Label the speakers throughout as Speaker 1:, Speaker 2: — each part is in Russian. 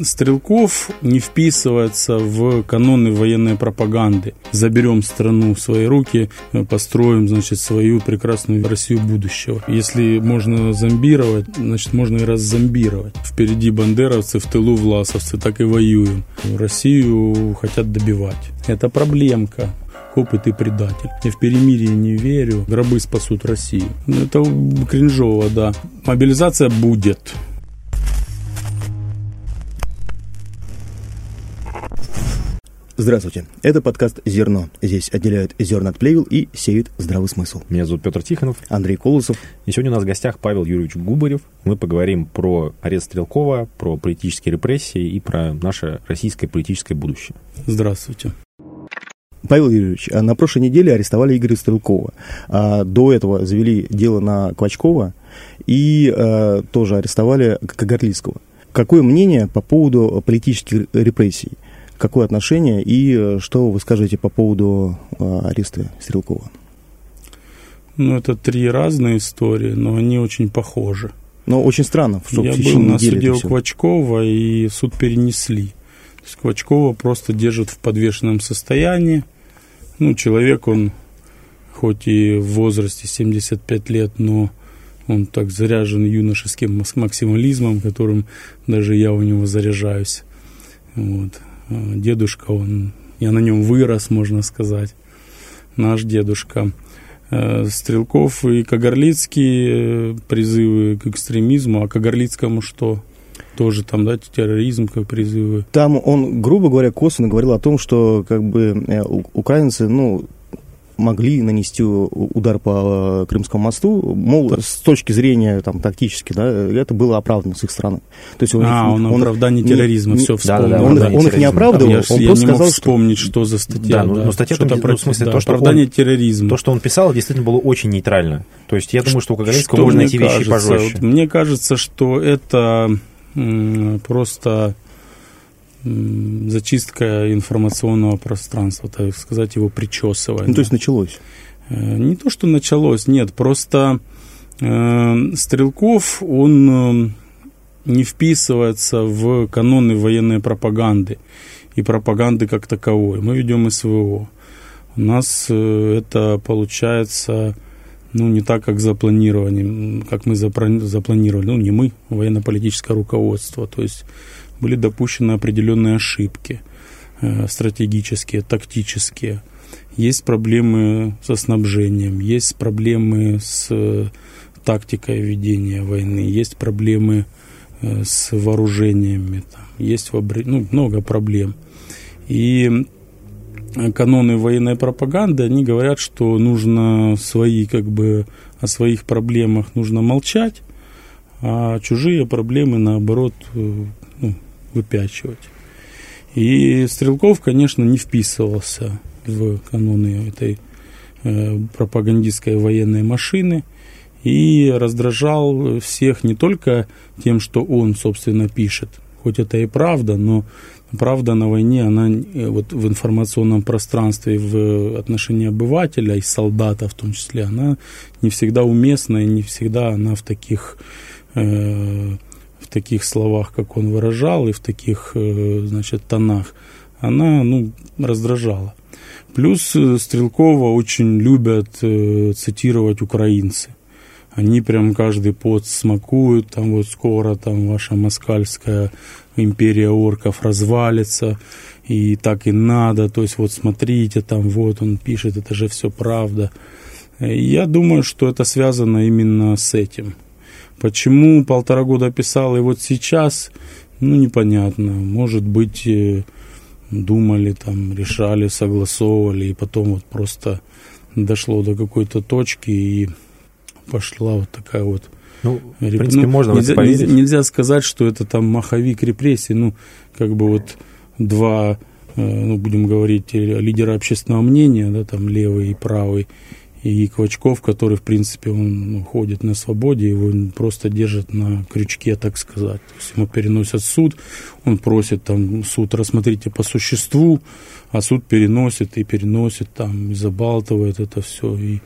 Speaker 1: Стрелков не вписывается в каноны военной пропаганды. Заберем страну в свои руки, построим, значит, свою прекрасную Россию будущего. Если можно зомбировать, значит, можно и раззомбировать. Впереди бандеровцы, в тылу власовцы, так и воюем. Россию хотят добивать. Это проблемка опыт и предатель. Я в перемирие не верю. Гробы спасут Россию. Это кринжово, да. Мобилизация будет.
Speaker 2: Здравствуйте, это подкаст «Зерно». Здесь отделяют зерна от плевел и сеют здравый смысл.
Speaker 3: Меня зовут Петр Тихонов.
Speaker 2: Андрей Колосов.
Speaker 3: И сегодня у нас в гостях Павел Юрьевич Губарев. Мы поговорим про арест Стрелкова, про политические репрессии и про наше российское политическое будущее.
Speaker 1: Здравствуйте.
Speaker 2: Павел Юрьевич, а на прошлой неделе арестовали Игоря Стрелкова. А до этого завели дело на Квачкова и а, тоже арестовали Кагарлицкого. Какое мнение по поводу политических репрессий? Какое отношение и э, что вы скажете по поводу э, ареста Стрелкова?
Speaker 1: Ну, это три разные истории, но они очень похожи.
Speaker 2: Но очень странно,
Speaker 1: что Я в был на суде у Квачкова, и суд перенесли. То есть Квачкова просто держат в подвешенном состоянии. Ну, человек, он хоть и в возрасте 75 лет, но он так заряжен юношеским максимализмом, которым даже я у него заряжаюсь. Вот. Э, дедушка, он, я на нем вырос, можно сказать, наш дедушка. Э, Стрелков и Кагарлицкий э, призывы к экстремизму, а Кагарлицкому что? Тоже там, да, терроризм как призывы.
Speaker 2: Там он, грубо говоря, косвенно говорил о том, что как бы украинцы, ну, могли нанести удар по э, Крымскому мосту, мол, с точки зрения там, тактически, да, это было оправдано с их стороны.
Speaker 1: То есть он, а, он, он оправдание терроризма, не, все вспомнил.
Speaker 2: Да, да, да, он, он их не оправдывал, я, он
Speaker 1: я
Speaker 2: просто
Speaker 1: не
Speaker 2: сказал,
Speaker 1: мог вспомнить, что за статья.
Speaker 3: Да, да. но статья
Speaker 1: там,
Speaker 3: про, ну, в смысле,
Speaker 1: да,
Speaker 3: то, что
Speaker 1: оправдание
Speaker 3: он,
Speaker 1: терроризма.
Speaker 3: То, что он писал, действительно было очень нейтрально. То есть я думаю, что у Кагарлицкого можно найти
Speaker 1: кажется,
Speaker 3: вещи пожестче.
Speaker 1: Вот, мне кажется, что это просто зачистка информационного пространства, так сказать, его причесывание.
Speaker 2: Ну, то есть началось?
Speaker 1: Э, не то, что началось, нет, просто э, Стрелков, он э, не вписывается в каноны военной пропаганды и пропаганды как таковой. Мы ведем СВО. У нас э, это получается ну, не так, как запланировали, как мы запланировали. Ну, не мы, военно-политическое руководство. То есть были допущены определенные ошибки э, стратегические, тактические. Есть проблемы со снабжением, есть проблемы с э, тактикой ведения войны, есть проблемы э, с вооружениями, там, есть ну, много проблем. И каноны военной пропаганды, они говорят, что нужно свои, как бы, о своих проблемах нужно молчать, а чужие проблемы, наоборот, выпячивать. И Стрелков, конечно, не вписывался в каноны этой э, пропагандистской военной машины и раздражал всех не только тем, что он, собственно, пишет, хоть это и правда, но правда на войне, она э, вот в информационном пространстве, в отношении обывателя и солдата в том числе, она не всегда уместна и не всегда она в таких э, таких словах, как он выражал, и в таких, э, значит, тонах, она, ну, раздражала. Плюс э, Стрелкова очень любят э, цитировать украинцы. Они прям каждый пот смакуют, там вот скоро там ваша москальская империя орков развалится, и так и надо, то есть вот смотрите, там вот он пишет, это же все правда. Я думаю, что это связано именно с этим. Почему полтора года писал и вот сейчас, ну непонятно. Может быть, э, думали, там, решали, согласовывали, и потом вот просто дошло до какой-то точки, и пошла вот такая вот...
Speaker 3: Ну, в принципе, ну, можно
Speaker 1: нельзя. Нельзя, нельзя сказать, что это там маховик репрессий, ну, как бы вот два, э, ну, будем говорить, лидера общественного мнения, да, там, левый и правый, и Квачков, который, в принципе, он ну, ходит на свободе, его просто держат на крючке, так сказать. То есть ему переносят суд, он просит там суд, рассмотрите по существу, а суд переносит и переносит там, и забалтывает это все, и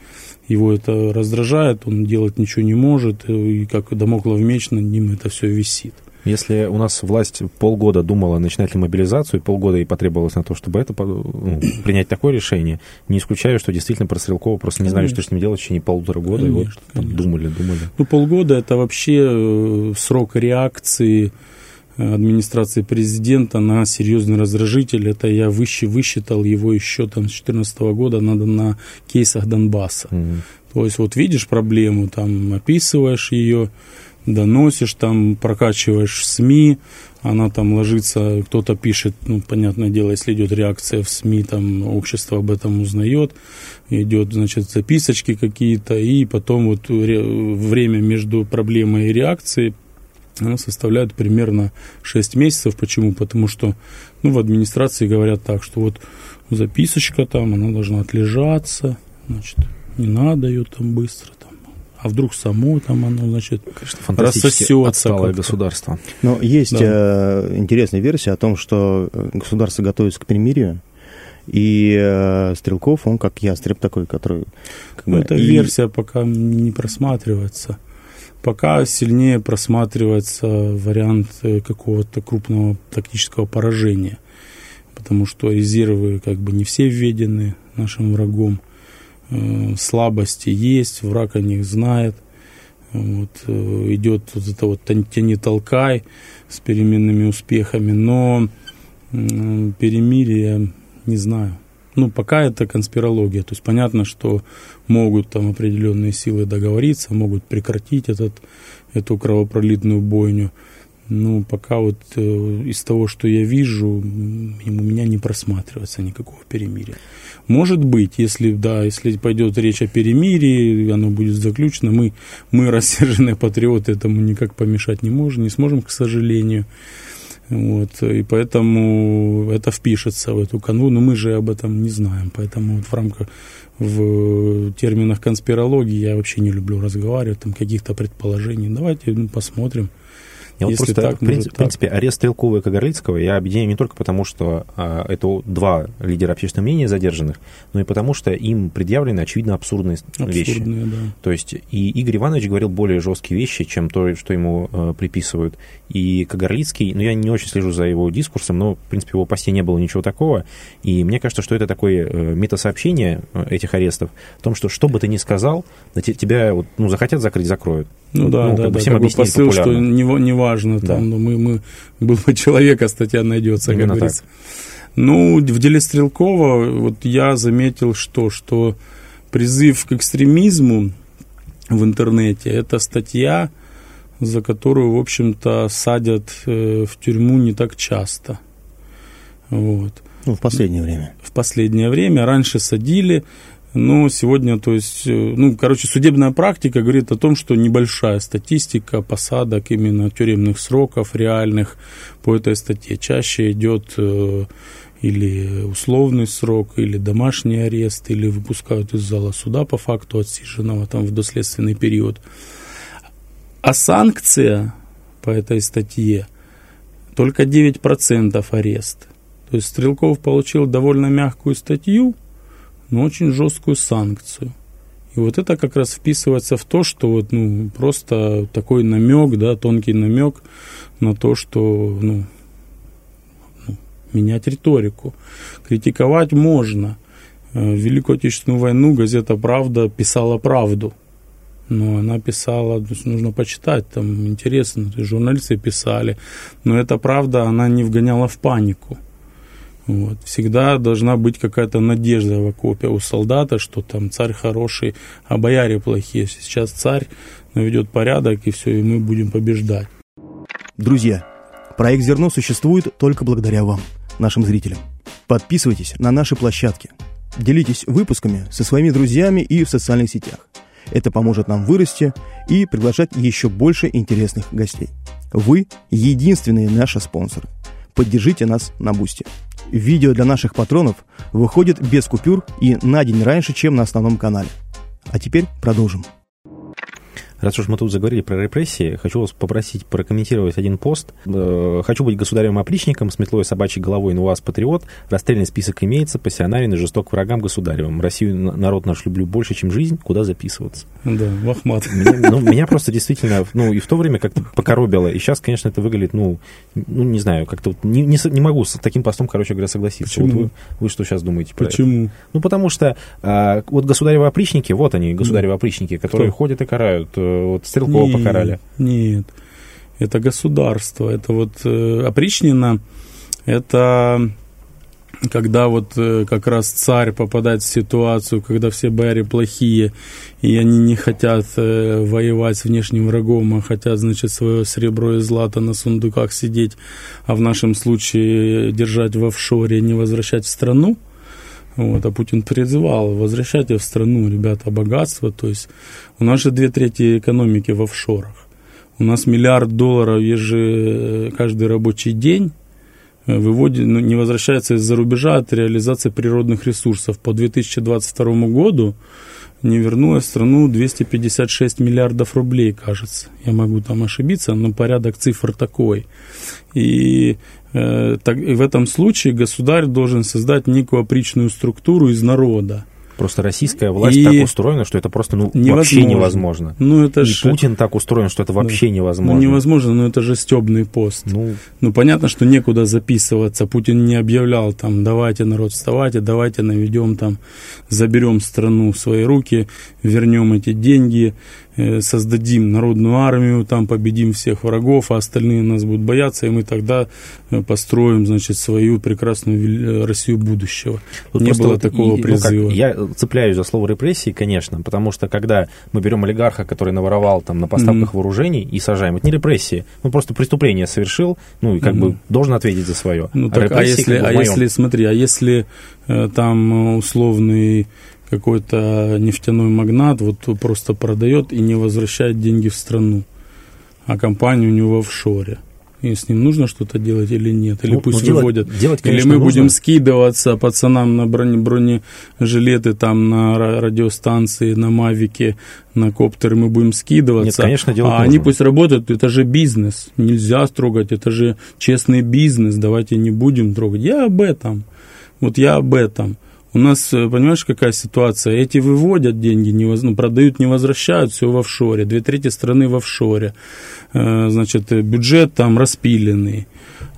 Speaker 1: его это раздражает, он делать ничего не может, и как домоклов меч над ним это все висит.
Speaker 3: Если у нас власть полгода думала, начинать ли мобилизацию, и полгода ей потребовалось на то, чтобы это ну, принять такое решение, не исключаю, что действительно про Стрелкова просто не знали, что с ним делать в течение полутора года, конечно, и вот конечно. думали, думали.
Speaker 1: Ну, полгода это вообще э, срок реакции администрации президента на серьезный раздражитель. Это я выще высчитал его еще там с 2014 года, надо на кейсах Донбасса. Угу. То есть вот видишь проблему, там описываешь ее, доносишь, там прокачиваешь СМИ, она там ложится, кто-то пишет, ну, понятное дело, если идет реакция в СМИ, там общество об этом узнает, идет, значит, записочки какие-то, и потом вот время между проблемой и реакцией оно составляет примерно 6 месяцев. Почему? Потому что ну, в администрации говорят так, что вот записочка там, она должна отлежаться, значит, не надо ее там быстро. А вдруг само там оно, значит,
Speaker 3: Конечно, рассосется. государство.
Speaker 2: Но есть да. э, интересная версия о том, что э, государство готовится к перемирию, и э, Стрелков, он как ястреб такой, который...
Speaker 1: Как ну, бы, эта и... версия пока не просматривается. Пока сильнее просматривается вариант э, какого-то крупного тактического поражения, потому что резервы как бы не все введены нашим врагом, слабости есть, враг о них знает, вот, э, идет вот это вот тяни-толкай с переменными успехами, но перемирие, не знаю, ну, пока это конспирология. То есть понятно, что могут там определенные силы договориться, могут прекратить этот, эту кровопролитную бойню. Ну, пока вот э, из того, что я вижу, у меня не просматривается никакого перемирия. Может быть, если, да, если пойдет речь о перемирии, оно будет заключено, мы, мы рассерженные патриоты, этому никак помешать не можем, не сможем, к сожалению. Вот, и поэтому это впишется в эту канву, но мы же об этом не знаем. Поэтому вот в рамках, в терминах конспирологии я вообще не люблю разговаривать, там каких-то предположений. Давайте ну, посмотрим.
Speaker 3: Я вот просто, так, в, принципе, в принципе, арест Стрелкова и Кагарлицкого я объединяю не только потому, что а, это два лидера общественного мнения задержанных, но и потому, что им предъявлены очевидно абсурдные, абсурдные вещи. Да. То есть и Игорь Иванович говорил более жесткие вещи, чем то, что ему а, приписывают. И Кагарлицкий, ну, я не очень слежу за его дискурсом, но, в принципе, в его посте не было ничего такого. И мне кажется, что это такое э, метасообщение э, этих арестов о том, что что бы ты ни сказал, тебя вот, ну, захотят закрыть, закроют.
Speaker 1: Ну, да, ну, да, да, всем такой посыл, популярно. что не, не важно, да. там, ну, мы, мы, был бы человека, статья найдется, Именно как говорится. Так. Ну, в деле Стрелкова, вот я заметил, что, что призыв к экстремизму в интернете, это статья, за которую, в общем-то, садят э, в тюрьму не так часто. Вот.
Speaker 2: Ну, в последнее время.
Speaker 1: В последнее время. Раньше садили, но сегодня, то есть, э, ну, короче, судебная практика говорит о том, что небольшая статистика посадок именно тюремных сроков реальных по этой статье. Чаще идет э, или условный срок, или домашний арест, или выпускают из зала суда по факту отсиженного там в доследственный период. А санкция по этой статье только 9% арест. То есть Стрелков получил довольно мягкую статью, но очень жесткую санкцию. И вот это как раз вписывается в то, что вот, ну, просто такой намек, да, тонкий намек на то, что, ну, ну менять риторику. Критиковать можно. Э, в Великую Отечественную войну газета «Правда» писала правду. Но она писала, то есть нужно почитать, там интересно, журналисты писали. Но эта правда, она не вгоняла в панику. Вот. Всегда должна быть какая-то надежда в окопе у солдата, что там царь хороший, а бояре плохие. Сейчас царь наведет порядок, и все, и мы будем побеждать.
Speaker 2: Друзья, проект «Зерно» существует только благодаря вам, нашим зрителям. Подписывайтесь на наши площадки. Делитесь выпусками со своими друзьями и в социальных сетях. Это поможет нам вырасти и приглашать еще больше интересных гостей. Вы – единственные наши спонсоры. Поддержите нас на Boosty. Видео для наших патронов выходит без купюр и на день раньше, чем на основном канале. А теперь продолжим.
Speaker 3: Раз уж мы тут заговорили про репрессии, хочу вас попросить прокомментировать один пост. Э, хочу быть государем-опричником с метлой собачьей головой, но у вас патриот. Расстрельный список имеется, пассионарен и жесток врагам государевым. Россию народ наш люблю больше, чем жизнь. Куда записываться?
Speaker 1: Да, вахмат.
Speaker 3: Меня, ну, меня просто действительно, ну, и в то время как-то покоробило. И сейчас, конечно, это выглядит, ну, ну не знаю, как-то вот не, не, не могу с таким постом, короче говоря, согласиться.
Speaker 1: Почему?
Speaker 3: Вот вы, вы что сейчас думаете
Speaker 1: про Почему?
Speaker 3: это? Ну, потому что а, вот государевы опричники, вот они, государевы опричники, которые Кто? ходят и карают. Вот Стрелкова нет, покарали.
Speaker 1: Нет, это государство. Это вот э, опричнина, это когда вот э, как раз царь попадает в ситуацию, когда все бояре плохие, и они не хотят э, воевать с внешним врагом, а хотят, значит, свое серебро и злато на сундуках сидеть, а в нашем случае держать в офшоре, не возвращать в страну, вот, а Путин призывал, возвращайте в страну, ребята, богатство. То есть у нас же две трети экономики в офшорах. У нас миллиард долларов еже, каждый рабочий день Э, выводит, ну, не возвращается из-за рубежа от реализации природных ресурсов. По 2022 году не вернулось в страну 256 миллиардов рублей, кажется. Я могу там ошибиться, но порядок цифр такой. И, э, так, и в этом случае государь должен создать некую опричную структуру из народа.
Speaker 3: Просто российская власть и так устроена, что это просто ну, невозможно. вообще невозможно.
Speaker 1: Ну, это
Speaker 3: и
Speaker 1: ж...
Speaker 3: Путин так устроен, что это вообще
Speaker 1: ну,
Speaker 3: невозможно.
Speaker 1: Ну, невозможно, но это же стебный пост. Ну... ну, понятно, что некуда записываться. Путин не объявлял там, давайте, народ, вставайте, давайте наведем там, заберем страну в свои руки, вернем эти деньги, создадим народную армию, там победим всех врагов, а остальные нас будут бояться, и мы тогда э, построим, значит, свою прекрасную э, Россию будущего. Тут Не было такого и, призыва. Ну, как,
Speaker 3: я цепляюсь за слово репрессии, конечно, потому что когда мы берем олигарха, который наворовал там на поставках mm-hmm. вооружений и сажаем, это не репрессии, ну просто преступление совершил, ну и как mm-hmm. бы должен ответить за свое.
Speaker 1: Ну, а, так, а если, как бы, а если, смотри, а если э, там условный какой-то нефтяной магнат вот просто продает и не возвращает деньги в страну, а компания у него в офшоре. И с ним нужно что-то делать или нет? Или ну, пусть ну, выводят?
Speaker 3: Делать, делать,
Speaker 1: или мы нужно. будем скидываться пацанам на броне, бронежилеты, там, на радиостанции, на мавике, на коптеры, мы будем скидываться. Нет,
Speaker 3: конечно, делать
Speaker 1: А нужно. они пусть работают, это же бизнес. Нельзя строгать, это же честный бизнес, давайте не будем трогать. Я об этом. Вот я об этом. У нас, э, понимаешь, какая ситуация? Эти выводят деньги, не воз... ну, продают, не возвращают, все в офшоре. Две трети страны в офшоре. Э, значит, бюджет там распиленный.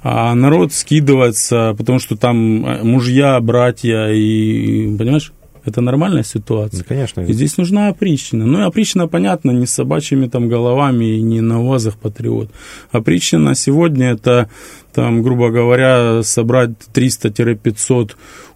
Speaker 1: А народ скидывается, потому что там э, мужья, братья и, понимаешь, это нормальная ситуация.
Speaker 3: Да, конечно.
Speaker 1: И здесь нужна опричнина. Ну и опричнина, понятно, не с собачьими там головами и не на УАЗах патриот. Опричнина сегодня это, там, грубо говоря, собрать 300-500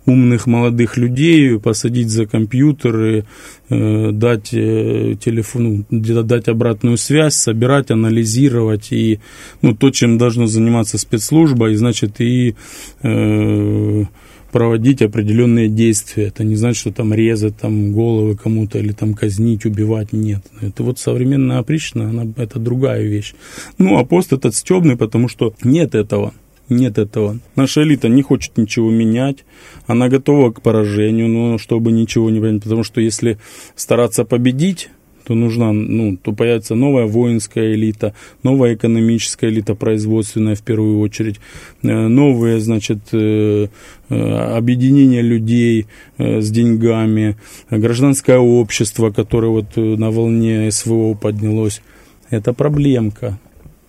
Speaker 1: умных молодых людей, посадить за компьютеры, э, дать э, телефону, дать обратную связь, собирать, анализировать и ну, то, чем должна заниматься спецслужба, и значит и э, проводить определенные действия. Это не значит, что там резать там головы кому-то или там казнить, убивать. Нет. Это вот современная опричная, она, это другая вещь. Ну, а пост этот стебный, потому что нет этого. Нет этого. Наша элита не хочет ничего менять. Она готова к поражению, но чтобы ничего не понять. Потому что если стараться победить, то нужна, ну, то появится новая воинская элита, новая экономическая элита, производственная в первую очередь, э, новые, значит, э, э, объединения людей с деньгами, гражданское общество, которое вот на волне СВО поднялось. Это проблемка.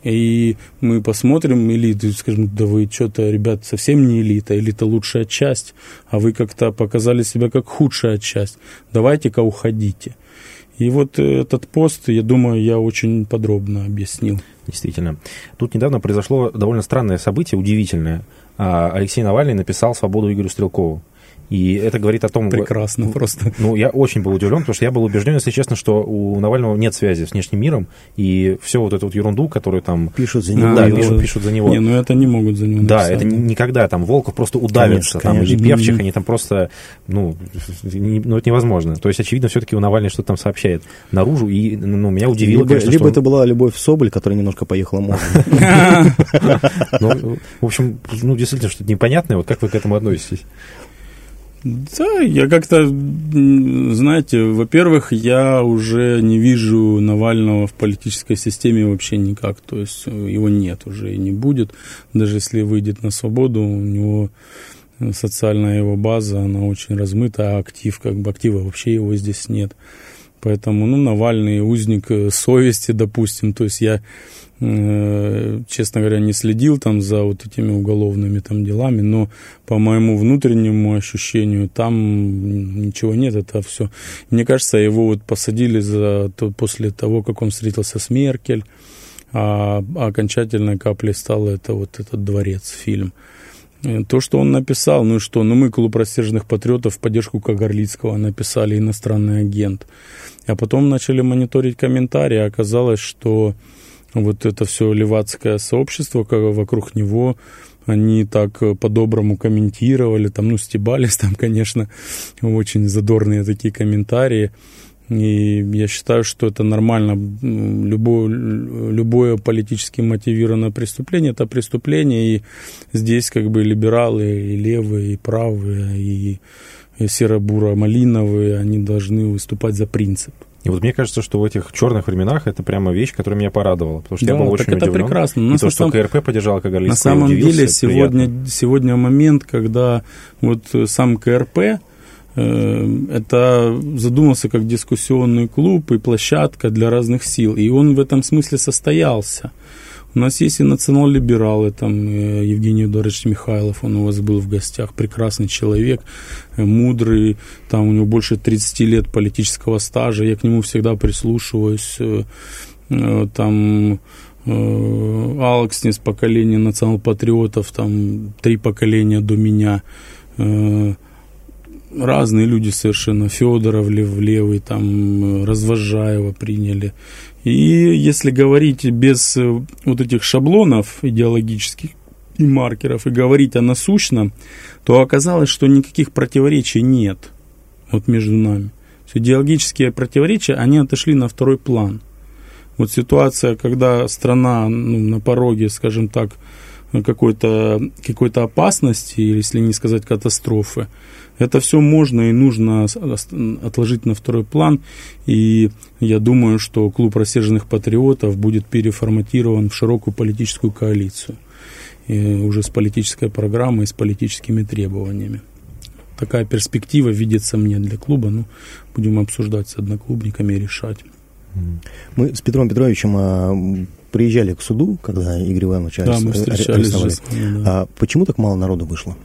Speaker 1: И мы посмотрим элиту и скажем, да вы что-то, ребят, совсем не элита, элита лучшая часть, а вы как-то показали себя как худшая часть. Давайте-ка уходите. И вот этот пост, я думаю, я очень подробно объяснил.
Speaker 3: Действительно. Тут недавно произошло довольно странное событие, удивительное. А, Алексей Навальный написал «Свободу Игорю Стрелкову». И это говорит о том...
Speaker 1: Прекрасно ну, просто.
Speaker 3: Ну, я очень был удивлен, потому что я был убежден, если честно, что у Навального нет связи с внешним миром, и все вот эту вот ерунду, которую там...
Speaker 2: Пишут за него.
Speaker 3: Да, пишут, пишут за него.
Speaker 1: Не, ну это не могут за него
Speaker 3: Да, это никогда там Волков просто удавится, конечно, там, конечно. или Певчих, они там просто, ну, не, ну, это невозможно. То есть, очевидно, все-таки у Навального что-то там сообщает наружу, и, ну, меня удивило,
Speaker 2: Либо, конечно, либо что... это была Любовь Соболь, которая немножко поехала мозгом.
Speaker 3: Ну, в общем, ну, действительно, что-то непонятное. Вот как вы к этому относитесь?
Speaker 1: Да, я как-то, знаете, во-первых, я уже не вижу Навального в политической системе вообще никак. То есть э, его нет уже и не будет. Даже если выйдет на свободу, у него социальная его база, она очень размыта, а актив, как бы актива вообще его здесь нет. Поэтому, ну, Навальный узник э, совести, допустим. То есть я Э, честно говоря, не следил там за вот этими уголовными там делами, но по моему внутреннему ощущению там ничего нет, это все. Мне кажется, его вот посадили за то, после того, как он встретился с Меркель, а, а окончательной каплей стал это вот этот дворец фильм. Э, то, что он написал, ну и что, ну мы клуб рассерженных патриотов в поддержку Кагарлицкого написали иностранный агент. А потом начали мониторить комментарии, а оказалось, что вот это все левацкое сообщество вокруг него, они так э, по-доброму комментировали, там, ну, стебались там, конечно, очень задорные такие комментарии. И я считаю, что это нормально. Любое, любое политически мотивированное преступление – это преступление. И здесь как бы либералы, и левые, и правые, и серо-буро-малиновые, они должны выступать за принцип.
Speaker 3: И вот мне кажется, что в этих черных временах это прямо вещь, которая меня порадовала. Потому что
Speaker 1: да,
Speaker 3: я был
Speaker 1: очень это удивлен. прекрасно.
Speaker 3: И то, что КРП поддержал Кагалицкого,
Speaker 1: На самом деле сегодня, сегодня момент, когда вот сам КРП это задумался как дискуссионный клуб и площадка для разных сил. И он в этом смысле состоялся. У нас есть и национал-либералы, там э, Евгений Эдуардович Михайлов, он у вас был в гостях, прекрасный человек, э, мудрый, там у него больше 30 лет политического стажа, я к нему всегда прислушиваюсь, э, там Алекс из поколения национал-патриотов, там три поколения до меня, разные люди совершенно, Федоров лев, левый, там Развожаева приняли, и если говорить без э, вот этих шаблонов идеологических и маркеров и говорить о насущном, то оказалось, что никаких противоречий нет вот между нами. Идеологические противоречия, они отошли на второй план. Вот ситуация, когда страна ну, на пороге, скажем так, какой-то какой опасности, или если не сказать катастрофы, это все можно и нужно отложить на второй план. И я думаю, что клуб рассерженных патриотов будет переформатирован в широкую политическую коалицию. И уже с политической программой, с политическими требованиями. Такая перспектива видится мне для клуба. Ну, будем обсуждать с одноклубниками и решать.
Speaker 2: Мы с Петром Петровичем а, приезжали к суду, когда Игорь Иванович
Speaker 1: да, мы встречались арестовали.
Speaker 2: Же, да. а почему так мало народу вышло?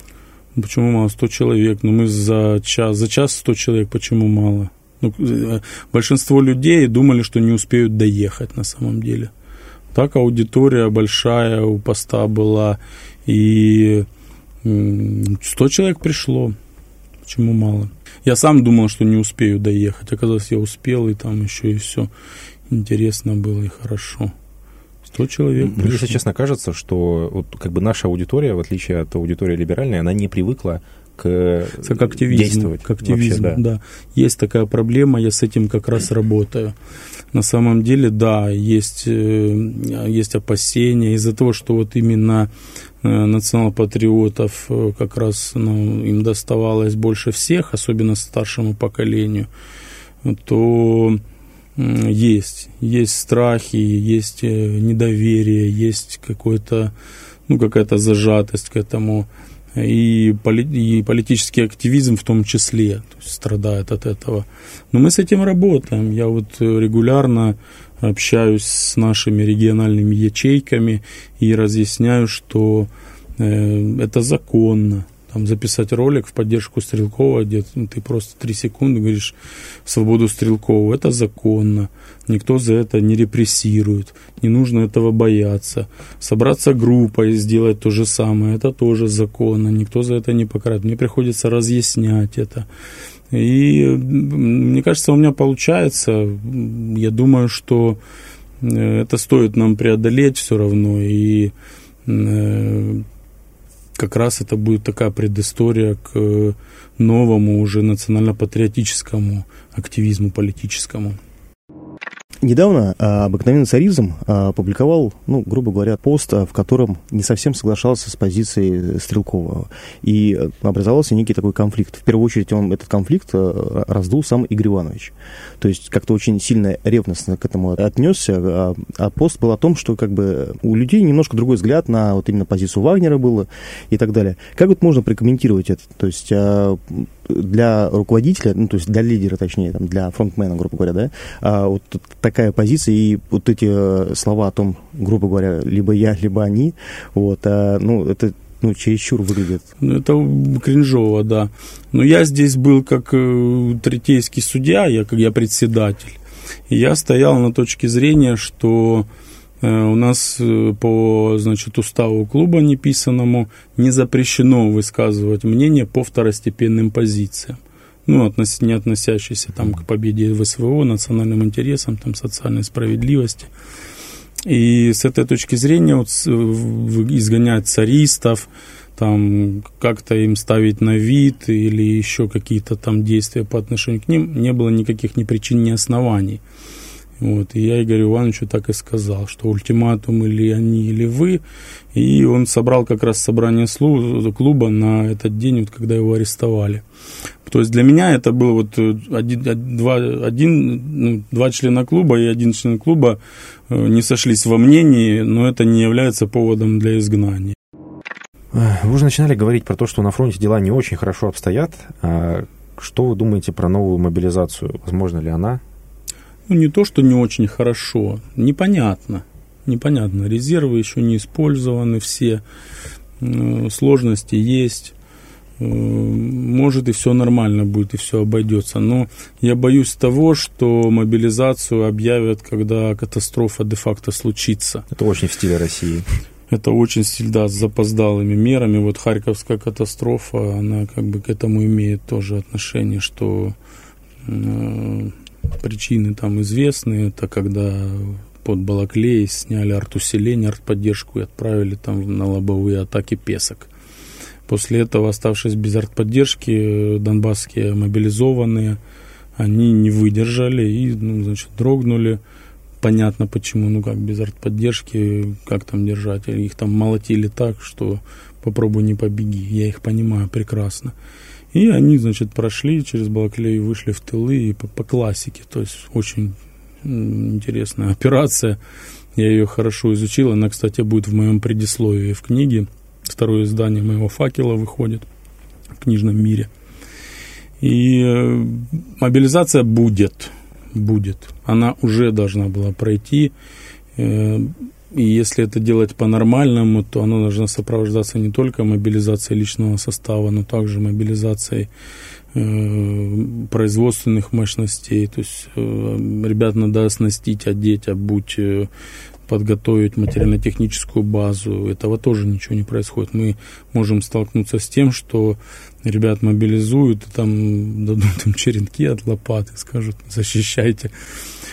Speaker 1: Почему мало? 100 человек. Ну, мы за час, за час 100 человек, почему мало? Ну, э, большинство людей думали, что не успеют доехать на самом деле. Так аудитория большая у поста была, и 100 человек пришло. Почему мало? Я сам думал, что не успею доехать. Оказалось, я успел, и там еще и все интересно было и хорошо. 100 человек.
Speaker 3: Мне, если честно, кажется, что вот, как бы наша аудитория, в отличие от аудитории либеральной, она не привыкла к,
Speaker 1: к активизму,
Speaker 3: действовать.
Speaker 1: К активизму, вообще, да. да. Есть такая проблема, я с этим как раз работаю. На самом деле, да, есть, э, есть опасения из-за того, что вот именно э, национал-патриотов э, как раз ну, им доставалось больше всех, особенно старшему поколению, то есть. Есть страхи, есть э, недоверие, есть какой-то, ну, какая-то зажатость к этому. И, поли, и политический активизм в том числе страдает от этого. Но мы с этим работаем. Я вот регулярно общаюсь с нашими региональными ячейками и разъясняю, что э, это законно там, записать ролик в поддержку Стрелкова, где ты просто три секунды говоришь свободу Стрелкова. Это законно. Никто за это не репрессирует. Не нужно этого бояться. Собраться группой и сделать то же самое. Это тоже законно. Никто за это не покарает. Мне приходится разъяснять это. И мне кажется, у меня получается. Я думаю, что э, это стоит нам преодолеть все равно. И э, как раз это будет такая предыстория к э, новому уже национально-патриотическому активизму политическому.
Speaker 2: Недавно а, обыкновенный царизм а, опубликовал, ну, грубо говоря, пост, а, в котором не совсем соглашался с позицией Стрелкова. И образовался некий такой конфликт. В первую очередь он этот конфликт а, раздул сам Игорь Иванович. То есть как-то очень сильно ревностно к этому отнесся. А, а пост был о том, что как бы у людей немножко другой взгляд на вот именно позицию Вагнера было и так далее. Как вот можно прокомментировать это? То есть для руководителя, ну, то есть для лидера, точнее, там, для фронтмена, грубо говоря, да, а, вот такая позиция и вот эти э, слова о том, грубо говоря, либо я, либо они, вот, а, ну, это ну, чересчур выглядит.
Speaker 1: Ну, это кринжово, да. Но я здесь был как э, третейский судья, я, как я председатель. И я стоял на точке зрения, что у нас э, по значит, уставу клуба неписанному не запрещено высказывать мнение по второстепенным позициям. Ну, относ, не относящиеся там, к победе в СВО, национальным интересам, там, социальной справедливости. И с этой точки зрения вот, изгонять царистов, там как-то им ставить на вид или еще какие-то там действия по отношению к ним, не было никаких ни причин, ни оснований. Вот, и я Игорю Ивановичу так и сказал, что ультиматум или они, или вы. И он собрал как раз собрание клуба на этот день, вот, когда его арестовали. То есть для меня это было вот э, один, два, один, ну, два члена клуба и один член клуба э, не сошлись во мнении, но это не является поводом для изгнания.
Speaker 3: Вы уже начинали говорить про то, что на фронте дела не очень хорошо обстоят. А что вы думаете про новую мобилизацию? Возможно ли она?
Speaker 1: Ну, не то, что не очень хорошо, непонятно. Непонятно. Резервы еще не использованы все, сложности есть. Э, может и все нормально будет, и все обойдется. Но я боюсь того, что мобилизацию объявят, когда катастрофа де-факто случится.
Speaker 3: Это очень в стиле России.
Speaker 1: Это очень стиль, да, с запоздалыми мерами. Вот Харьковская катастрофа, она как бы к этому имеет тоже отношение, что Причины там известны. Это когда под Балаклей сняли артусиление, артподдержку и отправили там на лобовые атаки песок. После этого, оставшись без артподдержки, донбасские мобилизованные, они не выдержали и, ну, значит, дрогнули. Понятно почему, ну как без артподдержки, как там держать. Их там молотили так, что попробуй не побеги. Я их понимаю прекрасно. И они, значит, прошли через Балаклею, вышли в тылы и по, по классике. То есть очень интересная операция. Я ее хорошо изучил. Она, кстати, будет в моем предисловии в книге. Второе издание моего факела выходит в книжном мире. И э, мобилизация будет. Будет. Она уже должна была пройти. И если это делать по-нормальному, то оно должно сопровождаться не только мобилизацией личного состава, но также мобилизацией э, производственных мощностей. То есть э, ребят надо оснастить, одеть, обуть, э, подготовить материально-техническую базу. Этого тоже ничего не происходит. Мы можем столкнуться с тем, что ребят мобилизуют, и там дадут им черенки от лопаты, скажут, защищайте.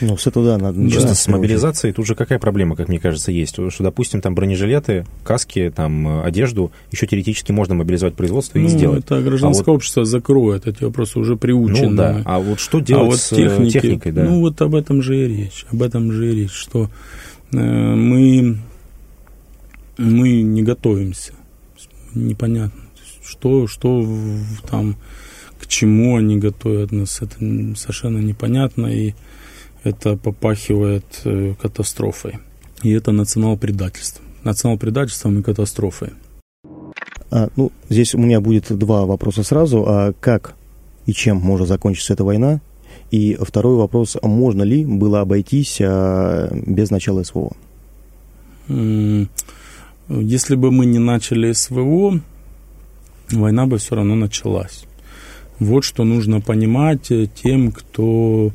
Speaker 2: Ну, с этого, да, надо
Speaker 3: Честно, с мобилизацией тут же какая проблема, как мне кажется, есть? Что, допустим, там бронежилеты, каски, там, одежду, еще теоретически можно мобилизовать производство и
Speaker 1: ну,
Speaker 3: сделать.
Speaker 1: это гражданское а вот... общество закроет, эти вопросы уже приучены.
Speaker 3: Ну, да, а вот что делать а вот с техники, техникой, да?
Speaker 1: Ну, вот об этом же и речь, об этом же и речь, что э, мы, мы не готовимся, непонятно, что, что там, к чему они готовят нас, это совершенно непонятно, и это попахивает э, катастрофой. И это национал-предательство. Национал-предательством и катастрофой.
Speaker 2: А, ну, здесь у меня будет два вопроса сразу. А как и чем может закончиться эта война? И второй вопрос, а можно ли было обойтись а, без начала СВО?
Speaker 1: Если бы мы не начали СВО, война бы все равно началась. Вот что нужно понимать тем, кто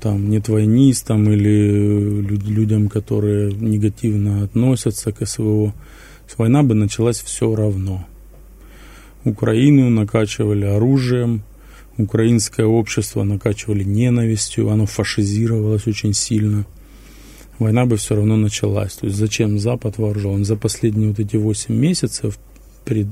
Speaker 1: там нет войнистам или людям, которые негативно относятся к СВО. Война бы началась все равно. Украину накачивали оружием, украинское общество накачивали ненавистью, оно фашизировалось очень сильно. Война бы все равно началась. То есть зачем Запад вооружен? За последние вот эти 8 месяцев пред э,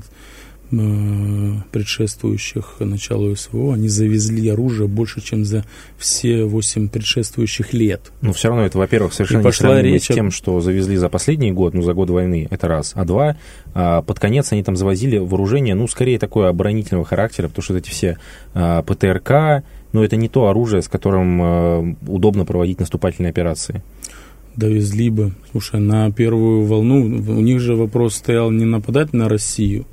Speaker 1: предшествующих началу СВО, они завезли оружие больше, чем за все 8 предшествующих лет.
Speaker 3: Но все равно это, во-первых, совершенно не пошла речь с тем, что завезли за последний год, ну, за год войны, это раз. А два, а, под конец они там завозили вооружение, ну, скорее такое оборонительного характера, потому что эти все а, ПТРК, ну, это не то оружие, с которым а, удобно проводить наступательные операции
Speaker 1: довезли бы. Слушай, на первую волну у них же вопрос стоял не нападать на Россию,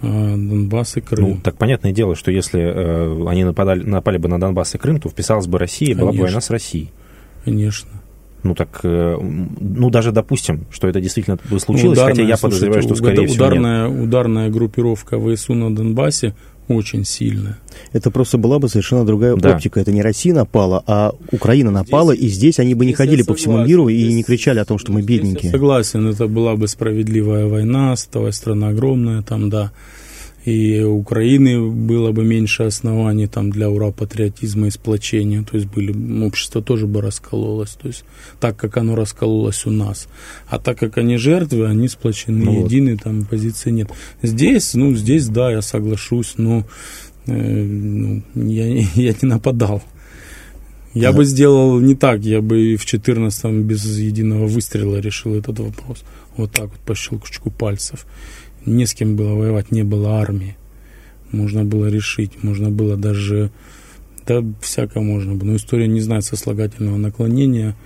Speaker 1: Донбасс и Крым. Ну,
Speaker 3: так понятное дело, что если э, они нападали, напали бы на Донбасс и Крым, то вписалась бы Россия, Конечно. была бы война с Россией.
Speaker 1: Конечно.
Speaker 3: Ну так, э, ну даже допустим, что это действительно случилось, ударная, хотя я подозреваю, что скорее
Speaker 1: ударная,
Speaker 3: всего нет.
Speaker 1: Ударная группировка ВСУ на Донбассе очень сильная.
Speaker 2: Это просто была бы совершенно другая да. оптика. Это не Россия напала, а Украина напала, здесь, и здесь они бы не ходили по всему миру и не кричали о том, что мы бедненькие. Я
Speaker 1: согласен, это была бы справедливая война, страна огромная там, да и у Украины было бы меньше оснований там для ура патриотизма и сплочения, то есть были, общество тоже бы раскололось, то есть так, как оно раскололось у нас. А так как они жертвы, они сплочены, ну, едины, там позиции нет. Здесь, ну, здесь, да, я соглашусь, но э, ну, я, я не нападал. Я да. бы сделал не так, я бы в 14-м без единого выстрела решил этот вопрос. Вот так вот по щелчку пальцев не с кем было воевать, не было армии. Можно было решить, можно было даже, да, всяко можно было. Но история не знает сослагательного наклонения.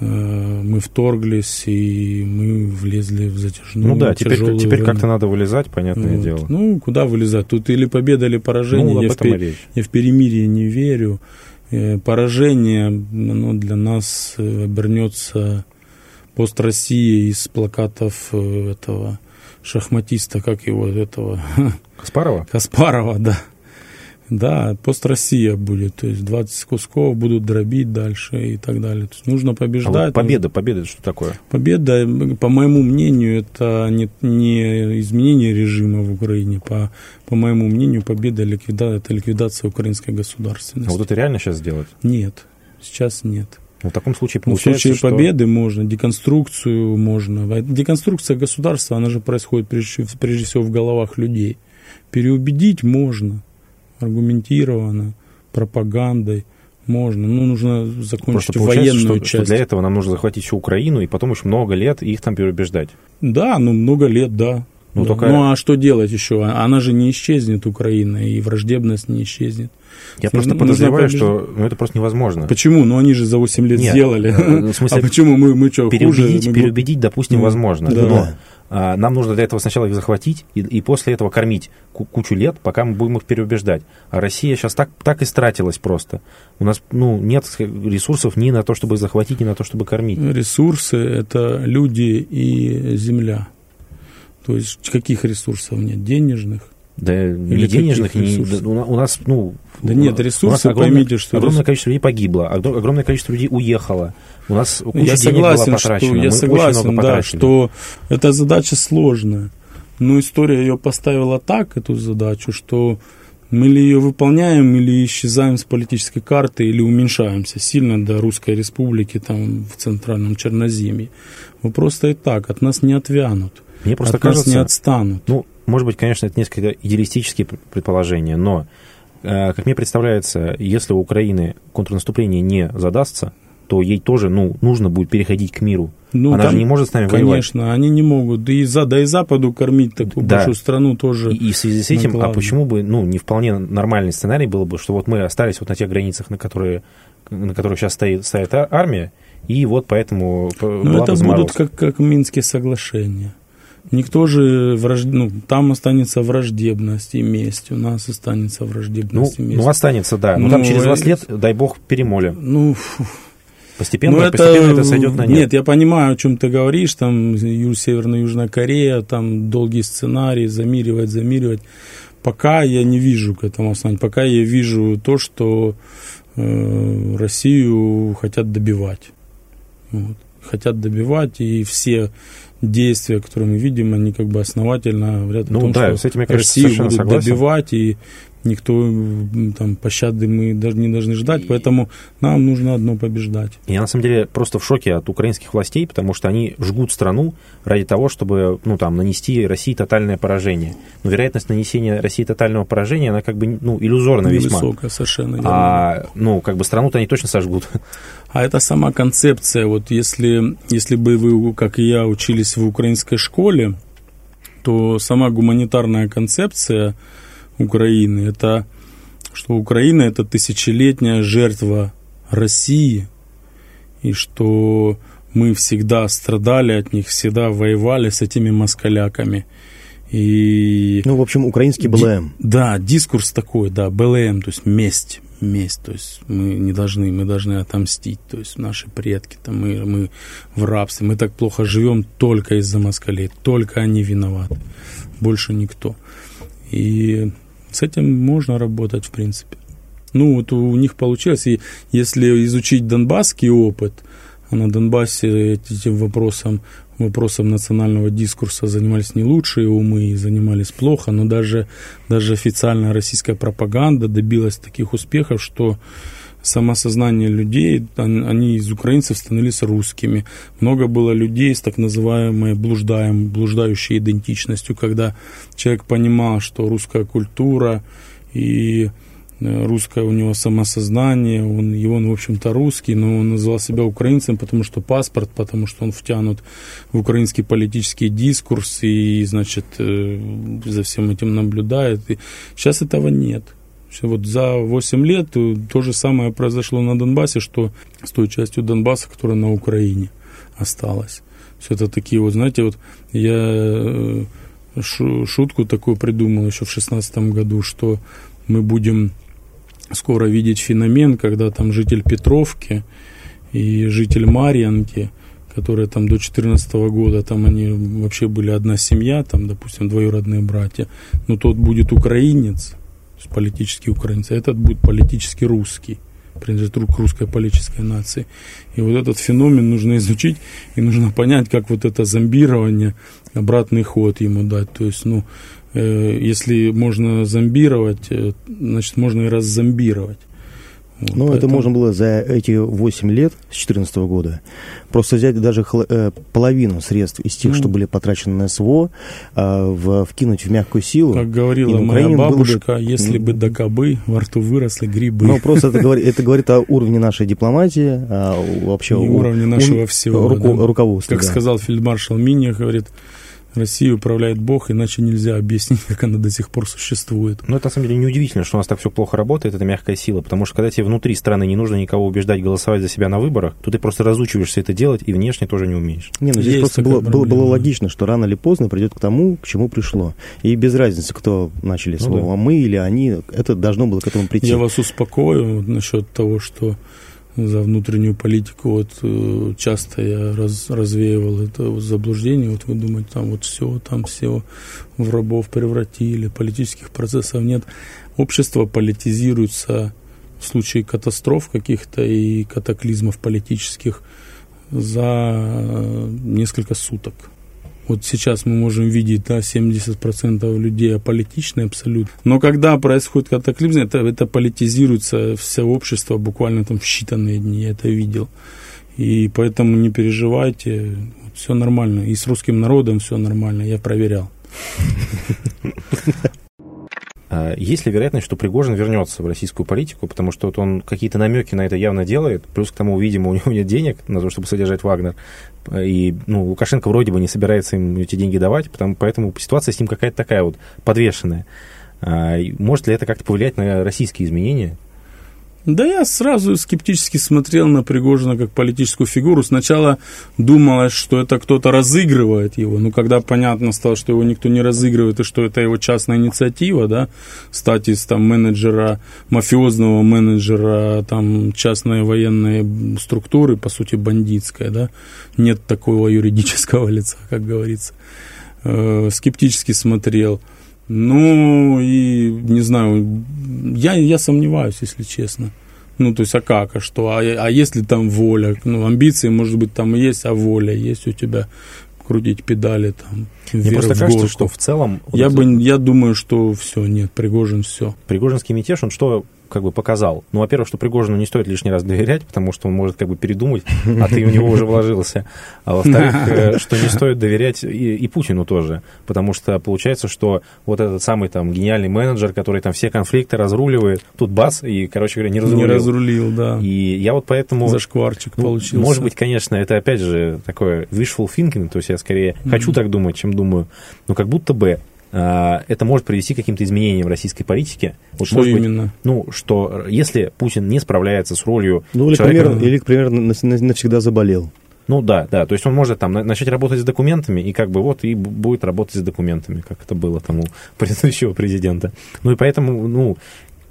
Speaker 1: Э, мы вторглись, и мы влезли в затяжную
Speaker 3: Ну да, теперь, теперь как-то надо вылезать, понятное вот. дело.
Speaker 1: Ну, куда вылезать? Тут или победа, или поражение. Ну, я, в, пер... я в перемирие не верю. Э, поражение оно для нас э, обернется пост России из плакатов этого шахматиста, как его, этого...
Speaker 3: Каспарова?
Speaker 1: Каспарова, да. Да, пост Россия будет, то есть 20 кусков будут дробить дальше и так далее. То есть нужно побеждать. А вот
Speaker 3: победа, победа это что такое?
Speaker 1: Победа, по моему мнению, это не, не изменение режима в Украине, по, по моему мнению, победа ликвида, это ликвидация украинской государственности.
Speaker 3: А вот это реально сейчас сделать?
Speaker 1: Нет, сейчас нет.
Speaker 3: Ну, в таком случае
Speaker 1: получается, ну, В случае что... победы можно, деконструкцию можно. Деконструкция государства, она же происходит прежде, прежде всего в головах людей. Переубедить можно, аргументированно, пропагандой можно. Ну, нужно закончить военную
Speaker 3: что, часть. Что для этого нам нужно захватить всю Украину и потом еще много лет их там переубеждать.
Speaker 1: Да, ну много лет, да. Ну, да. только... ну а что делать еще? Она же не исчезнет, Украина, и враждебность не исчезнет.
Speaker 3: Я просто подозреваю, что ну, это просто невозможно.
Speaker 1: Почему? Ну, они же за 8 лет Нет, сделали. Э, в смысле, а почему мы, мы что,
Speaker 3: переубедить, хуже? Переубедить, допустим, ну, возможно. Да. Но а, нам нужно для этого сначала их захватить и, и после этого кормить кучу лет, пока мы будем их переубеждать. А Россия сейчас так, так и стратилась просто. У нас ну, нет ресурсов ни на то, чтобы захватить, ни на то, чтобы кормить.
Speaker 1: Ресурсы – это люди и земля. То есть каких ресурсов нет? Денежных,
Speaker 3: да Или не денежных, не, у нас, ну...
Speaker 1: Да нет, ресурсы,
Speaker 3: огромное,
Speaker 1: поймите, что...
Speaker 3: Огромное ресурс... количество людей погибло, огромное количество людей уехало. У нас куча
Speaker 1: я согласен,
Speaker 3: была потрачена.
Speaker 1: Что, я согласен, да, что эта задача сложная. Но история ее поставила так, эту задачу, что мы ли ее выполняем, или исчезаем с политической карты, или уменьшаемся сильно до Русской Республики там, в Центральном Черноземье. Вопрос стоит так, от нас не отвянут. Мне просто от кажется, не отстанут.
Speaker 3: Ну, может быть, конечно, это несколько идеалистические предположения, но, э, как мне представляется, если у Украины контрнаступление не задастся, то ей тоже ну, нужно будет переходить к миру. Ну, Она там, же не может с нами
Speaker 1: конечно,
Speaker 3: воевать.
Speaker 1: Конечно, они не могут. Да и, за, да и Западу кормить такую да. большую страну тоже.
Speaker 3: И, и в связи с этим, накладно. а почему бы, ну, не вполне нормальный сценарий было бы, что вот мы остались вот на тех границах, на, которые, на которых сейчас стоит, стоит армия, и вот поэтому
Speaker 1: Ну, это будут как, как Минские соглашения. Никто же вражд... ну, там останется враждебность и месть, у нас останется враждебность
Speaker 3: ну,
Speaker 1: и месть.
Speaker 3: Ну, останется, да. Но, Но там через 20 лет, дай бог, перемолим.
Speaker 1: Ну,
Speaker 3: Постепенно, ну, постепенно это, это сойдет на нет.
Speaker 1: Нет, я понимаю, о чем ты говоришь, там Ю, Северная-Южная Корея, там долгий сценарий, замиривать, замиривать. Пока я не вижу к этому основания. Пока я вижу то, что э, Россию хотят добивать. Вот. Хотят добивать, и все действия, которые мы видим, они как бы основательно говорят
Speaker 3: ну,
Speaker 1: о том,
Speaker 3: да,
Speaker 1: что
Speaker 3: с этим, я,
Speaker 1: конечно, Россию будут согласен. добивать, и никто там пощады мы даже не должны ждать, поэтому нам нужно одно побеждать.
Speaker 3: Я на самом деле просто в шоке от украинских властей, потому что они жгут страну ради того, чтобы ну, там, нанести России тотальное поражение. Но вероятность нанесения России тотального поражения, она как бы ну, иллюзорна весьма.
Speaker 1: Высокая совершенно.
Speaker 3: А ну, как бы страну-то они точно сожгут.
Speaker 1: А это сама концепция. Вот если, если бы вы, как и я, учились в украинской школе, то сама гуманитарная концепция Украины – это что Украина – это тысячелетняя жертва России, и что мы всегда страдали от них, всегда воевали с этими москаляками. И...
Speaker 2: Ну, в общем, украинский БЛМ.
Speaker 1: Ди- да, дискурс такой, да, БЛМ, то есть месть месть, то есть мы не должны, мы должны отомстить, то есть наши предки, там, мы, мы в рабстве, мы так плохо живем только из-за москалей, только они виноваты, больше никто. И с этим можно работать, в принципе. Ну, вот у них получилось, и если изучить донбасский опыт, а на Донбассе этим вопросом вопросом национального дискурса занимались не лучшие умы и занимались плохо, но даже, даже официальная российская пропаганда добилась таких успехов, что самосознание людей, они из украинцев становились русскими. Много было людей с так называемой блуждаем, блуждающей идентичностью, когда человек понимал, что русская культура и Э, русское у него самосознание, он, и он, в общем-то, русский, но он называл себя украинцем, потому что паспорт, потому что он втянут в украинский политический дискурс и, значит, э, за всем этим наблюдает. И сейчас этого нет. Вот за 8 лет то же самое произошло на Донбассе, что с той частью Донбасса, которая на Украине осталась. Все это такие вот, знаете, вот я э, шутку такую придумал еще в 16 году, что мы будем скоро видеть феномен, когда там житель Петровки и житель Марьянки, которые там до 14 года, там они вообще были одна семья, там, допустим, двоюродные братья, но тот будет украинец, политический украинец, а этот будет политически русский принадлежит к русской политической нации. И вот этот феномен нужно изучить, и нужно понять, как вот это зомбирование, обратный ход ему дать. То есть, ну, Э, если можно зомбировать, э, значит, можно и раззомбировать.
Speaker 2: Ну, поэтому... это можно было за эти 8 лет, с 2014 года, просто взять даже э, половину средств из тех, ну, что были потрачены на СВО, э, в, вкинуть в мягкую силу.
Speaker 1: Как говорила моя бабушка, бы... если бы до кобы во рту выросли грибы.
Speaker 2: Ну, просто это говорит, это говорит о уровне нашей дипломатии, а вообще...
Speaker 1: И уровне нашего всего.
Speaker 2: Руководства.
Speaker 1: Как сказал фельдмаршал Миния, говорит, Россией управляет Бог, иначе нельзя объяснить, как она до сих пор существует.
Speaker 3: Ну, это на самом деле неудивительно, что у нас так все плохо работает, это мягкая сила, потому что когда тебе внутри страны не нужно никого убеждать голосовать за себя на выборах, то ты просто разучиваешься это делать и внешне тоже не умеешь.
Speaker 2: Не, ну здесь Есть просто было, было, было логично, что рано или поздно придет к тому, к чему пришло. И без разницы, кто начали слово ну, да. мы или они, это должно было к этому прийти.
Speaker 1: Я вас успокою насчет того, что за внутреннюю политику. Вот э, часто я раз, развеивал это заблуждение. Вот вы думаете, там вот все, там все в рабов превратили, политических процессов нет. Общество политизируется в случае катастроф каких-то и катаклизмов политических за несколько суток. Вот сейчас мы можем видеть, да, 70% людей аполитичны абсолютно. Но когда происходит катаклизм, это, это политизируется все общество буквально там в считанные дни, я это видел. И поэтому не переживайте, все нормально. И с русским народом все нормально, я проверял.
Speaker 3: А есть ли вероятность, что Пригожин вернется в российскую политику, потому что вот он какие-то намеки на это явно делает, плюс к тому, видимо, у него нет денег на то, чтобы содержать Вагнер, и ну, Лукашенко вроде бы не собирается им эти деньги давать, потому, поэтому ситуация с ним какая-то такая вот подвешенная. А, может ли это как-то повлиять на российские изменения?
Speaker 1: Да я сразу скептически смотрел на Пригожина как политическую фигуру. Сначала думалось, что это кто-то разыгрывает его. Но когда понятно стало, что его никто не разыгрывает, и что это его частная инициатива, да, стать из там менеджера, мафиозного менеджера, там, частной военной структуры, по сути, бандитская, да, нет такого юридического лица, как говорится. Э, скептически смотрел. Ну, и не знаю, я, я сомневаюсь, если честно. Ну, то есть, а как, а что? А, а есть ли там воля? Ну, амбиции, может быть, там есть, а воля есть у тебя крутить педали там.
Speaker 3: Мне просто кажется, что в целом...
Speaker 1: Я, вот бы, я думаю, что все, нет, Пригожин все.
Speaker 3: Пригожинский мятеж, он что как бы показал. Ну, во-первых, что Пригожину не стоит лишний раз доверять, потому что он может как бы передумать, а ты в него уже вложился. А во-вторых, э, что не стоит доверять и, и Путину тоже, потому что получается, что вот этот самый там гениальный менеджер, который там все конфликты разруливает, тут бац, и, короче говоря, не разрулил.
Speaker 1: Не разрулил, да.
Speaker 3: И я вот поэтому...
Speaker 1: Зашкварчик ну, получился.
Speaker 3: Может быть, конечно, это опять же такое wishful thinking, то есть я скорее mm-hmm. хочу так думать, чем думаю, но как будто бы это может привести к каким-то изменениям в российской политике.
Speaker 1: Вот, что именно? Быть,
Speaker 3: ну, что если Путин не справляется с ролью
Speaker 2: ну, или, человека... Примерно, или, примерно, навсегда заболел.
Speaker 3: Ну да, да, то есть он может там начать работать с документами, и как бы вот и будет работать с документами, как это было там у предыдущего президента. Ну и поэтому, ну,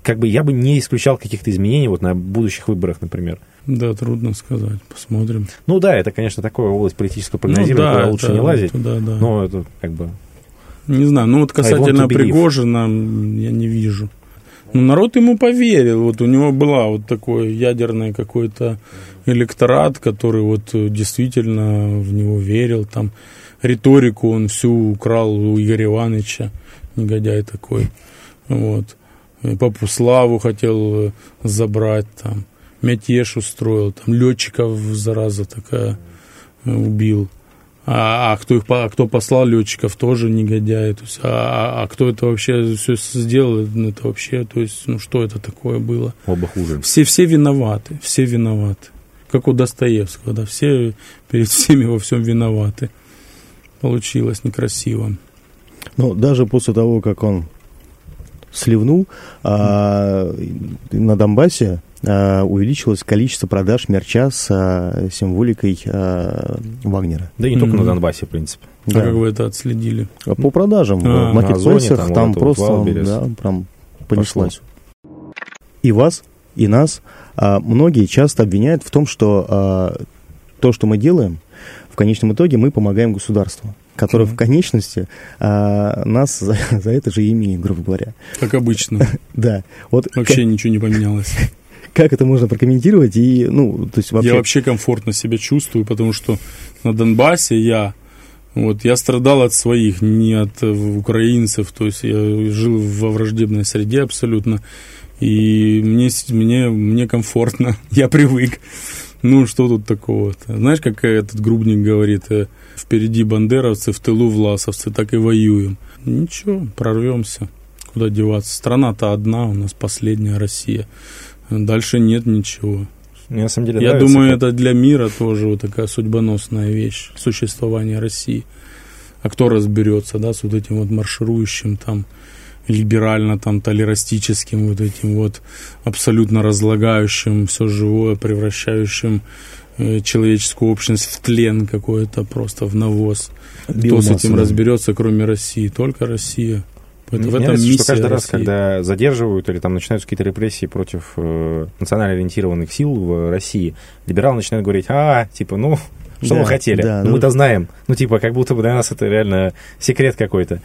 Speaker 3: как бы я бы не исключал каких-то изменений вот на будущих выборах, например.
Speaker 1: Да, трудно сказать, посмотрим.
Speaker 3: Ну да, это, конечно, такая область политического прогнозирования, ну, да, куда лучше не лазить, да, да. но это как бы
Speaker 1: не знаю, ну вот касательно Пригожина я не вижу. Ну, народ ему поверил. Вот у него была вот такой ядерный какой-то электорат, который вот действительно в него верил. Там риторику он всю украл у Игоря Ивановича, негодяй такой. Вот. Папу Славу хотел забрать там. Мятеж устроил, там летчиков, зараза такая, убил. А, а кто их а кто послал летчиков тоже негодяи. То есть, а, а, а кто это вообще все сделал, это вообще, то есть, ну что это такое было?
Speaker 3: Оба хуже.
Speaker 1: Все, все виноваты, все виноваты. Как у Достоевского, да, все перед всеми во всем виноваты. Получилось некрасиво.
Speaker 2: Ну, даже после того, как он сливнул, а, на Донбассе увеличилось количество продаж мерча с а, символикой а, Вагнера.
Speaker 3: Да и не только mm-hmm. на Донбассе, в принципе.
Speaker 1: Да. А как вы это отследили?
Speaker 2: По продажам. А, в маркетплейсах там, там вот просто вот да, прям понеслась. И вас, и нас а, многие часто обвиняют в том, что а, то, что мы делаем, в конечном итоге мы помогаем государству который mm-hmm. в конечности а, нас за, за это же имеет, грубо говоря.
Speaker 1: Как обычно.
Speaker 2: да.
Speaker 1: Вот Вообще как... ничего не поменялось.
Speaker 2: как это можно прокомментировать? И, ну, то есть
Speaker 1: вообще... Я вообще комфортно себя чувствую, потому что на Донбассе я вот, я страдал от своих, не от э, украинцев, то есть я жил во враждебной среде абсолютно, и мне, мне, мне комфортно, я привык. Ну, что тут такого-то? Знаешь, как этот грубник говорит, э, впереди бандеровцы, в тылу власовцы, так и воюем. Ничего, прорвемся. Куда деваться? Страна-то одна, у нас последняя Россия. Дальше нет ничего.
Speaker 3: Мне на самом деле
Speaker 1: Я думаю, как... это для мира тоже вот такая судьбоносная вещь, существование России. А кто разберется, да, с вот этим вот марширующим там либерально там толерастическим вот этим вот абсолютно разлагающим все живое, превращающим э, человеческую общность в тлен какой-то просто в навоз. Биомасса, Кто с этим разберется, кроме России? Только Россия.
Speaker 3: Это, в этом кажется, что каждый раз, когда задерживают или там начинаются какие-то репрессии против э, национально ориентированных сил в России, либералы начинают говорить, а, типа, ну, что да, мы хотели? Да, ну, мы-то знаем. Ну, типа, как будто бы для нас это реально секрет какой-то.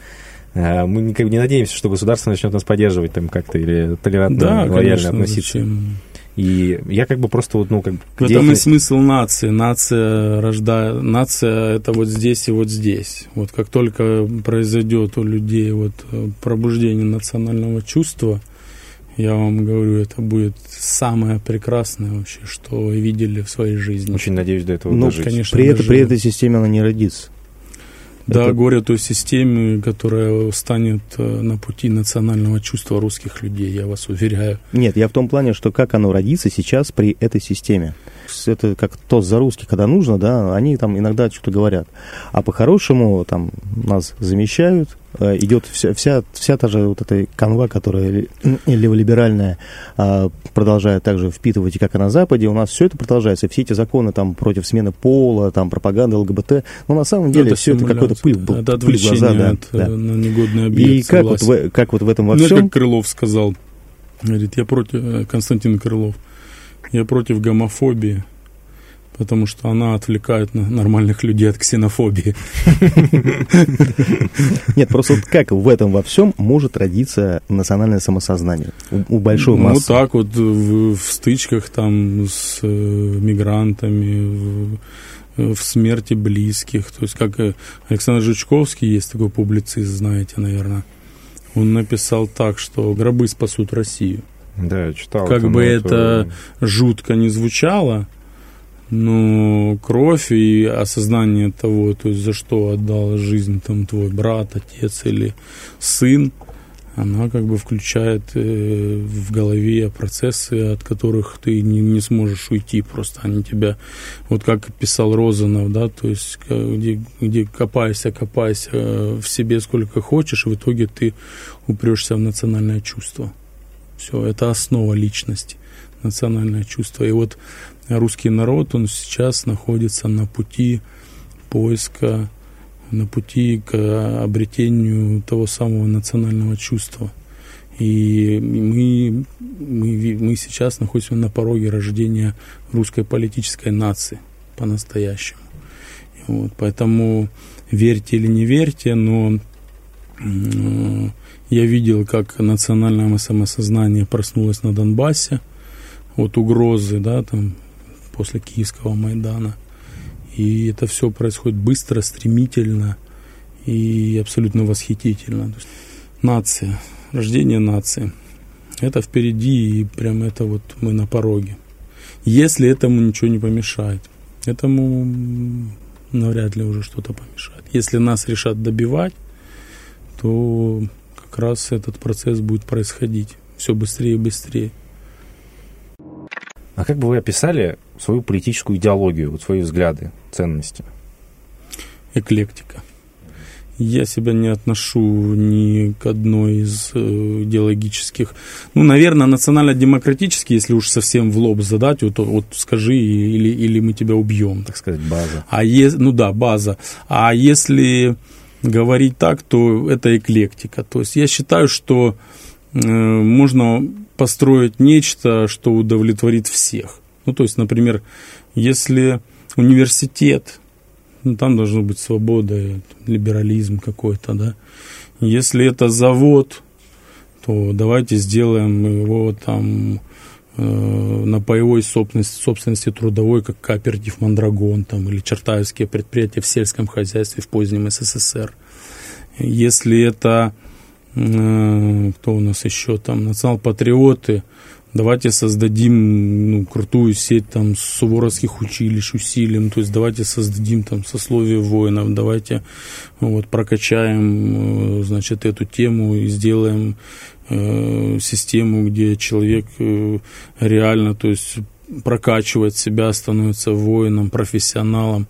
Speaker 3: А, мы не, не надеемся, что государство начнет нас поддерживать там как-то или толерантно, да, лояльно конечно, относиться. Зачем? И я как бы просто вот, ну, как
Speaker 1: В этом и смысл нации. Нация рождает... Нация это вот здесь и вот здесь. Вот как только произойдет у людей вот э, пробуждение национального чувства, я вам говорю, это будет самое прекрасное вообще, что вы видели в своей жизни.
Speaker 3: Очень надеюсь до этого
Speaker 2: ну, дожить. Конечно, при, это, при этой системе она не родится.
Speaker 1: Да, это... горе той системе, которая станет э, на пути национального чувства русских людей, я вас уверяю.
Speaker 2: Нет, я в том плане, что как оно родится сейчас при этой системе. Это как то за русских, когда нужно, да, они там иногда что-то говорят. А по-хорошему там нас замещают, идет вся, вся, вся та же вот эта канва, которая леволиберальная, а, продолжает также впитывать, и как и на Западе, у нас все это продолжается, все эти законы там против смены пола, там пропаганда ЛГБТ, но на самом деле это все это какой-то пыль,
Speaker 1: это пыль в глаза, да, от, да. на негодный объект,
Speaker 2: И как вот, в, как вот в этом во
Speaker 1: всем... Знаешь, как Крылов сказал, говорит, я против, э, Константин Крылов, я против гомофобии, потому что она отвлекает нормальных людей от ксенофобии.
Speaker 2: Нет, просто вот как в этом во всем может родиться национальное самосознание у большой ну, массы?
Speaker 1: Ну, так вот в, в стычках там с э, мигрантами, в, в смерти близких. То есть, как Александр Жучковский, есть такой публицист, знаете, наверное, он написал так, что гробы спасут Россию.
Speaker 3: Да, я читал.
Speaker 1: Как бы это жутко не звучало, но кровь и осознание того, то есть за что отдал жизнь там твой брат, отец или сын, она как бы включает э, в голове процессы, от которых ты не, не сможешь уйти, просто они тебя, вот как писал Розанов, да, то есть где, где копайся, копайся э, в себе сколько хочешь, в итоге ты упрешься в национальное чувство. Все, это основа личности, национальное чувство. И вот русский народ, он сейчас находится на пути поиска, на пути к обретению того самого национального чувства. И мы, мы, мы сейчас находимся на пороге рождения русской политической нации по-настоящему. Вот, поэтому верьте или не верьте, но э, я видел, как национальное самосознание проснулось на Донбассе от угрозы, да, там, после Киевского Майдана. И это все происходит быстро, стремительно и абсолютно восхитительно. Нация, рождение нации. Это впереди, и прям это вот мы на пороге. Если этому ничего не помешает, этому навряд ли уже что-то помешает. Если нас решат добивать, то как раз этот процесс будет происходить все быстрее и быстрее.
Speaker 3: А как бы вы описали свою политическую идеологию, вот свои взгляды, ценности?
Speaker 1: Эклектика. Я себя не отношу ни к одной из э, идеологических. Ну, наверное, национально-демократический, если уж совсем в лоб задать, вот, вот скажи, или, или мы тебя убьем.
Speaker 3: Так сказать, база.
Speaker 1: А е, ну да, база. А если говорить так, то это эклектика. То есть я считаю, что можно построить нечто, что удовлетворит всех. Ну, то есть, например, если университет, ну, там должна быть свобода, либерализм какой-то, да. Если это завод, то давайте сделаем его там э, на паевой собственности, собственности трудовой, как кооператив Мандрагон там, или чертаевские предприятия в сельском хозяйстве в позднем СССР. Если это Э, кто у нас еще там, национал-патриоты, давайте создадим ну, крутую сеть там суворовских училищ, усилим, то есть давайте создадим там сословие воинов, давайте вот прокачаем, э, значит, эту тему и сделаем э, систему, где человек э, реально, то есть прокачивает себя, становится воином, профессионалом.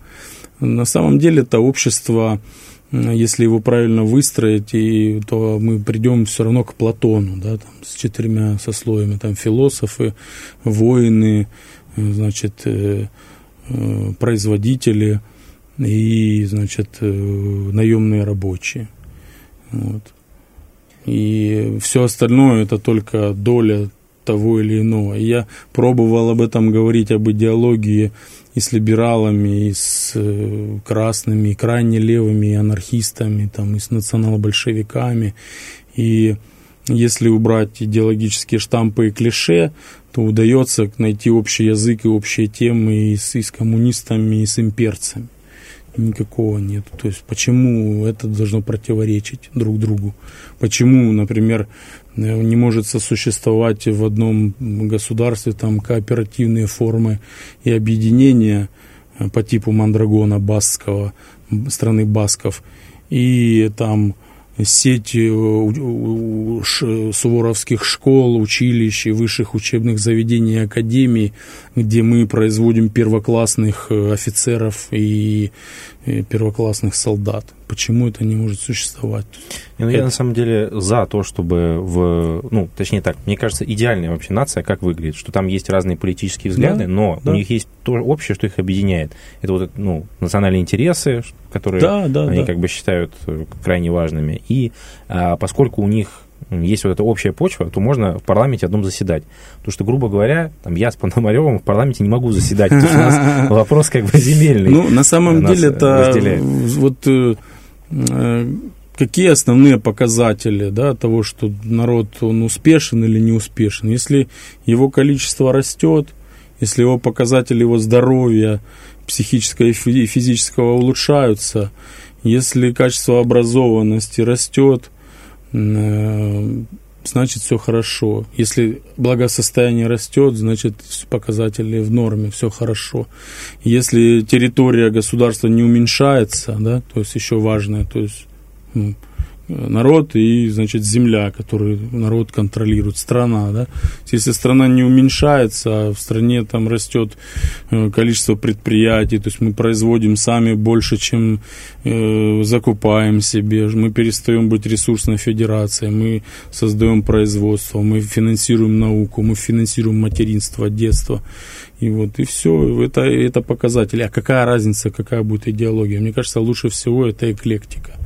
Speaker 1: На самом деле это общество если его правильно выстроить, и, то мы придем все равно к Платону, да, там, с четырьмя сословиями, там философы, воины, э, значит, э, э, производители и, значит, наемные рабочие. Вот. И все остальное это только доля того или иного. Я пробовал об этом говорить, об идеологии и с либералами, и с э, красными, и крайне левыми, и анархистами, там, и с национал-большевиками. И если убрать идеологические штампы и клише, то удается найти общий язык и общие темы и с, и с коммунистами, и с имперцами. Никакого нет. То есть почему это должно противоречить друг другу? Почему, например, не может сосуществовать в одном государстве там кооперативные формы и объединения э, по типу Мандрагона баского, страны басков, и там сеть э, суворовских школ, училищ и высших учебных заведений и академий, где мы производим первоклассных офицеров и первоклассных солдат. Почему это не может существовать?
Speaker 3: Ну, это... Я на самом деле за то, чтобы в... Ну, точнее так, мне кажется, идеальная вообще нация как выглядит, что там есть разные политические взгляды, да, но да. у них есть то общее, что их объединяет. Это вот ну, национальные интересы, которые да, да, они да. как бы считают э, крайне важными. И а, поскольку у них есть вот эта общая почва, то можно в парламенте одном заседать. Потому что, грубо говоря, там, я с Пономаревым в парламенте не могу заседать, потому что у нас вопрос как бы земельный.
Speaker 1: Ну, на самом деле, это вот э, Э, какие основные показатели да, того, что народ он успешен или не успешен. Если его количество растет, если его показатели его здоровья, психического и физического улучшаются, если качество образованности растет, э, значит все хорошо. Если благосостояние растет, значит показатели в норме, все хорошо. Если территория государства не уменьшается, да, то есть еще важное, то есть народ и, значит, земля, которую народ контролирует, страна, да. Если страна не уменьшается, а в стране там растет э, количество предприятий, то есть мы производим сами больше, чем э, закупаем себе, мы перестаем быть ресурсной федерацией, мы создаем производство, мы финансируем науку, мы финансируем материнство, детство. И вот, и все, это, это показатели. А какая разница, какая будет идеология? Мне кажется, лучше всего это эклектика.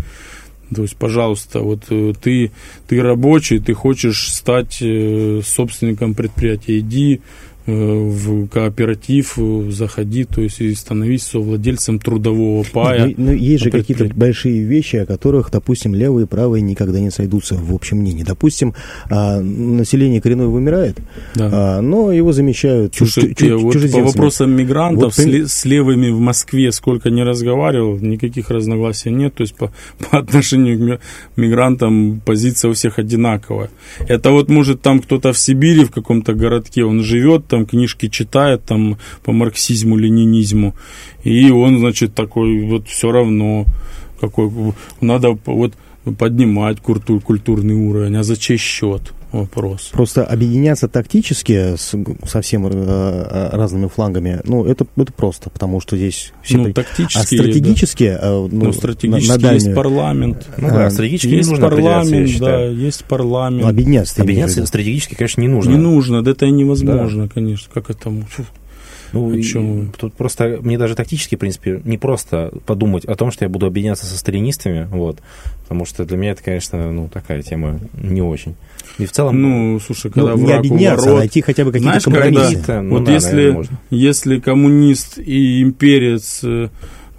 Speaker 1: То есть, пожалуйста, вот э, ты, ты рабочий, ты хочешь стать э, собственником предприятия, иди в кооператив, э, заходи, то есть и становись совладельцем трудового пая.
Speaker 2: Но, но есть же какие-то большие вещи, о которых, допустим, левые и правые никогда не сойдутся в общем мнении. Допустим, а, население коренное вымирает, да. а, но его замещают
Speaker 1: Слушайте, чуж, вот чужеземцами. По вопросам мигрантов вот, с, с левыми в Москве сколько не разговаривал, никаких разногласий нет. То есть по, по отношению к мигрантам позиция у всех одинаковая. Это вот может там кто-то в Сибири в каком-то городке, он живет, там книжки читает там по марксизму, ленинизму, и он, значит, такой вот все равно, какой, надо вот поднимать культур, культурный уровень, а за чей счет? Вопрос.
Speaker 2: Просто объединяться тактически с совсем э, разными флангами, ну, это, это просто, потому что здесь...
Speaker 1: Все ну, тактически... А
Speaker 2: стратегически... Да.
Speaker 1: Э, ну, ну, стратегически на, на дальнюю... есть парламент.
Speaker 3: Ну, да, стратегически есть
Speaker 1: не нужно парламент, да, есть парламент. Ну,
Speaker 2: объединяться.
Speaker 3: Объединяться стратегически, конечно, не нужно.
Speaker 1: Не нужно, да это невозможно, да. конечно. Как это...
Speaker 3: Ну, и, тут просто мне даже тактически, в принципе, не просто подумать о том, что я буду объединяться со сталинистами, вот, потому что для меня это, конечно, ну, такая тема не очень.
Speaker 1: И в целом... Ну, слушай, когда
Speaker 2: ну, враг не объединяться, ворот, а найти хотя бы какие-то компромиссы.
Speaker 1: Когда, ну, вот да, если, наверное, если коммунист и имперец Э,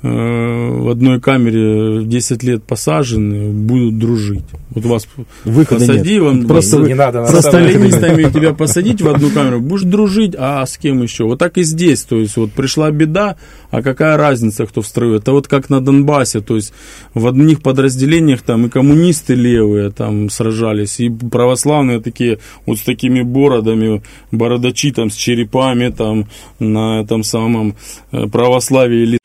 Speaker 1: в одной камере 10 лет посажены, будут дружить. Вот вас
Speaker 2: Выхода посади,
Speaker 1: нет.
Speaker 2: вам
Speaker 1: просто не надо, со сталинистами тебя посадить в одну камеру, будешь дружить, а с кем еще? Вот так и здесь, то есть вот пришла беда, а какая разница, кто в строю? Это вот как на Донбассе, то есть в одних подразделениях там и коммунисты левые там сражались, и православные такие вот с такими бородами, бородачи там с черепами там на этом самом э, православии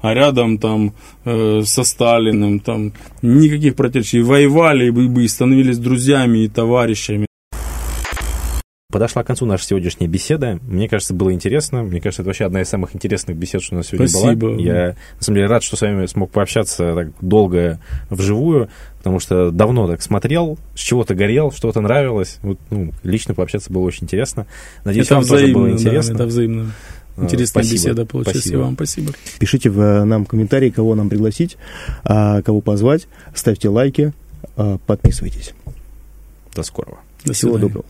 Speaker 1: а рядом там э, со Сталиным, там никаких противоречий. Воевали бы, и становились друзьями и товарищами.
Speaker 3: Подошла к концу наша сегодняшняя беседа. Мне кажется, было интересно. Мне кажется, это вообще одна из самых интересных бесед, что у нас сегодня Спасибо. была. Я, на самом деле, рад, что с вами смог пообщаться так долго вживую, потому что давно так смотрел, с чего-то горел, что-то нравилось. Вот, ну, лично пообщаться было очень интересно. Надеюсь, это вам взаимно, тоже было интересно.
Speaker 1: Да, это взаимно. А, Интересная спасибо. беседа получилась. Спасибо. И вам спасибо.
Speaker 2: Пишите в, э, нам комментарии, кого нам пригласить, а, кого позвать. Ставьте лайки, а, подписывайтесь.
Speaker 3: До скорого.
Speaker 2: До Всего доброго.